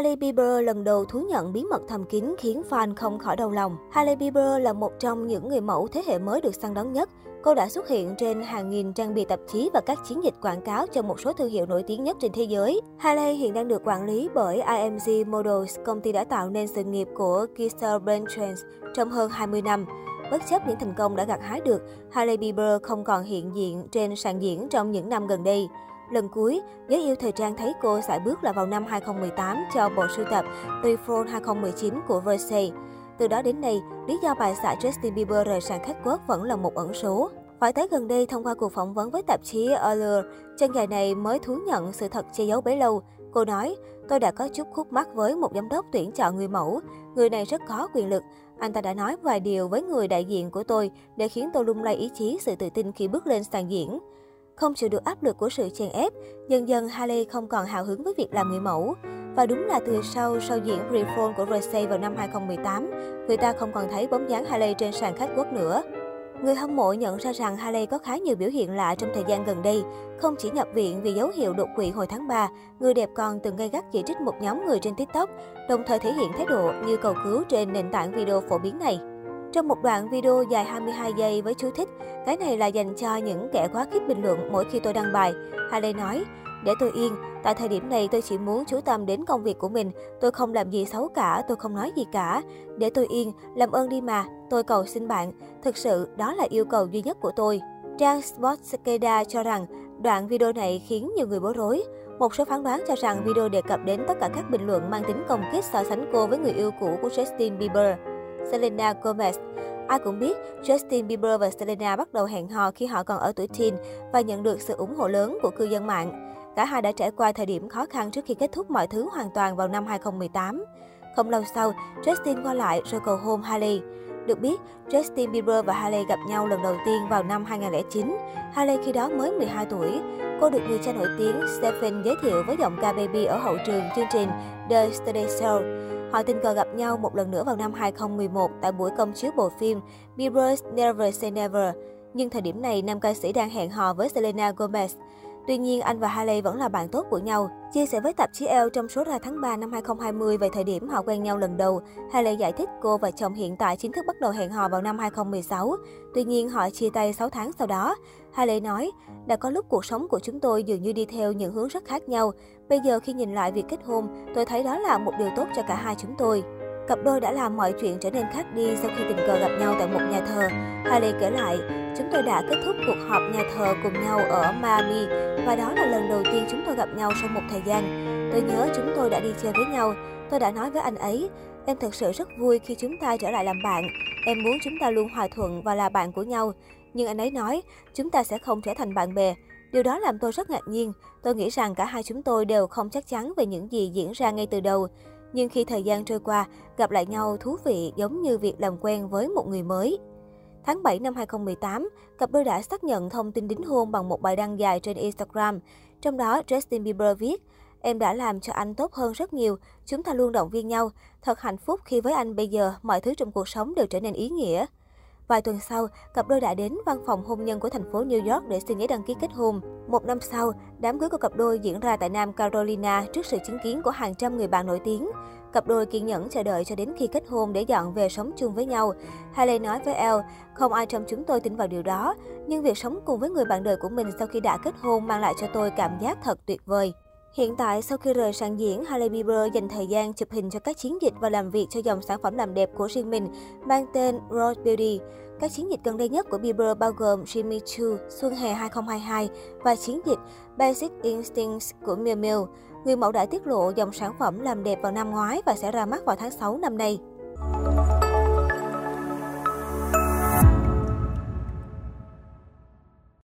Hailey Bieber lần đầu thú nhận bí mật thầm kín khiến fan không khỏi đau lòng. Hailey Bieber là một trong những người mẫu thế hệ mới được săn đón nhất. Cô đã xuất hiện trên hàng nghìn trang bìa tạp chí và các chiến dịch quảng cáo cho một số thương hiệu nổi tiếng nhất trên thế giới. Hailey hiện đang được quản lý bởi IMG Models, công ty đã tạo nên sự nghiệp của Giselle Bündchen trong hơn 20 năm. Bất chấp những thành công đã gặt hái được, Hailey Bieber không còn hiện diện trên sàn diễn trong những năm gần đây. Lần cuối, giới yêu thời trang thấy cô sải bước là vào năm 2018 cho bộ sưu tập Refrain 2019 của Versace. Từ đó đến nay, lý do bài xã Justin Bieber rời sàn khách quốc vẫn là một ẩn số. Phải tới gần đây, thông qua cuộc phỏng vấn với tạp chí Allure, chân dài này mới thú nhận sự thật che giấu bấy lâu. Cô nói, tôi đã có chút khúc mắc với một giám đốc tuyển chọn người mẫu. Người này rất có quyền lực. Anh ta đã nói vài điều với người đại diện của tôi để khiến tôi lung lay ý chí sự tự tin khi bước lên sàn diễn. Không chịu được áp lực của sự chèn ép, dần dần Hailey không còn hào hứng với việc làm người mẫu. Và đúng là từ sau sau diễn Reform của Versace vào năm 2018, người ta không còn thấy bóng dáng Hailey trên sàn khách quốc nữa. Người hâm mộ nhận ra rằng Hailey có khá nhiều biểu hiện lạ trong thời gian gần đây. Không chỉ nhập viện vì dấu hiệu đột quỵ hồi tháng 3, người đẹp còn từng gây gắt chỉ trích một nhóm người trên TikTok, đồng thời thể hiện thái độ như cầu cứu trên nền tảng video phổ biến này. Trong một đoạn video dài 22 giây với chú thích, cái này là dành cho những kẻ quá khích bình luận mỗi khi tôi đăng bài. Haley nói, để tôi yên, tại thời điểm này tôi chỉ muốn chú tâm đến công việc của mình, tôi không làm gì xấu cả, tôi không nói gì cả. Để tôi yên, làm ơn đi mà, tôi cầu xin bạn, thực sự đó là yêu cầu duy nhất của tôi. Trang Sportskeda cho rằng đoạn video này khiến nhiều người bối rối. Một số phán đoán cho rằng video đề cập đến tất cả các bình luận mang tính công kích so sánh cô với người yêu cũ của Justin Bieber. Selena Gomez. Ai cũng biết, Justin Bieber và Selena bắt đầu hẹn hò khi họ còn ở tuổi teen và nhận được sự ủng hộ lớn của cư dân mạng. Cả hai đã trải qua thời điểm khó khăn trước khi kết thúc mọi thứ hoàn toàn vào năm 2018. Không lâu sau, Justin qua lại rồi cầu hôn Hailey. Được biết, Justin Bieber và Hailey gặp nhau lần đầu tiên vào năm 2009. Hailey khi đó mới 12 tuổi. Cô được người cha nổi tiếng Stephen giới thiệu với giọng ca baby ở hậu trường chương trình The Today Show. Họ tình cờ gặp nhau một lần nữa vào năm 2011 tại buổi công chiếu bộ phim Bieber's Never Say Never. Nhưng thời điểm này, nam ca sĩ đang hẹn hò với Selena Gomez. Tuy nhiên, anh và Hailey vẫn là bạn tốt của nhau. Chia sẻ với tạp chí Elle trong số ra tháng 3 năm 2020 về thời điểm họ quen nhau lần đầu, Hailey giải thích cô và chồng hiện tại chính thức bắt đầu hẹn hò vào năm 2016. Tuy nhiên, họ chia tay 6 tháng sau đó. Hailey nói, đã có lúc cuộc sống của chúng tôi dường như đi theo những hướng rất khác nhau. Bây giờ khi nhìn lại việc kết hôn, tôi thấy đó là một điều tốt cho cả hai chúng tôi. Cặp đôi đã làm mọi chuyện trở nên khác đi sau khi tình cờ gặp nhau tại một nhà thờ. Hailey kể lại, chúng tôi đã kết thúc cuộc họp nhà thờ cùng nhau ở Miami và đó là lần đầu tiên chúng tôi gặp nhau sau một thời gian. Tôi nhớ chúng tôi đã đi chơi với nhau. Tôi đã nói với anh ấy, em thật sự rất vui khi chúng ta trở lại làm bạn. Em muốn chúng ta luôn hòa thuận và là bạn của nhau. Nhưng anh ấy nói, chúng ta sẽ không trở thành bạn bè. Điều đó làm tôi rất ngạc nhiên. Tôi nghĩ rằng cả hai chúng tôi đều không chắc chắn về những gì diễn ra ngay từ đầu. Nhưng khi thời gian trôi qua, gặp lại nhau thú vị giống như việc làm quen với một người mới. Tháng 7 năm 2018, cặp đôi đã xác nhận thông tin đính hôn bằng một bài đăng dài trên Instagram. Trong đó, Justin Bieber viết, Em đã làm cho anh tốt hơn rất nhiều, chúng ta luôn động viên nhau. Thật hạnh phúc khi với anh bây giờ mọi thứ trong cuộc sống đều trở nên ý nghĩa. Vài tuần sau, cặp đôi đã đến văn phòng hôn nhân của thành phố New York để xin giấy đăng ký kết hôn. Một năm sau, đám cưới của cặp đôi diễn ra tại Nam Carolina trước sự chứng kiến của hàng trăm người bạn nổi tiếng. Cặp đôi kiên nhẫn chờ đợi cho đến khi kết hôn để dọn về sống chung với nhau. Haley nói với Elle, không ai trong chúng tôi tin vào điều đó, nhưng việc sống cùng với người bạn đời của mình sau khi đã kết hôn mang lại cho tôi cảm giác thật tuyệt vời. Hiện tại, sau khi rời sàn diễn, Hailey Bieber dành thời gian chụp hình cho các chiến dịch và làm việc cho dòng sản phẩm làm đẹp của riêng mình, mang tên Rose Beauty. Các chiến dịch gần đây nhất của Bieber bao gồm Jimmy Choo, Xuân hè 2022 và chiến dịch Basic Instincts của Miu Miu. Người mẫu đã tiết lộ dòng sản phẩm làm đẹp vào năm ngoái và sẽ ra mắt vào tháng 6 năm nay.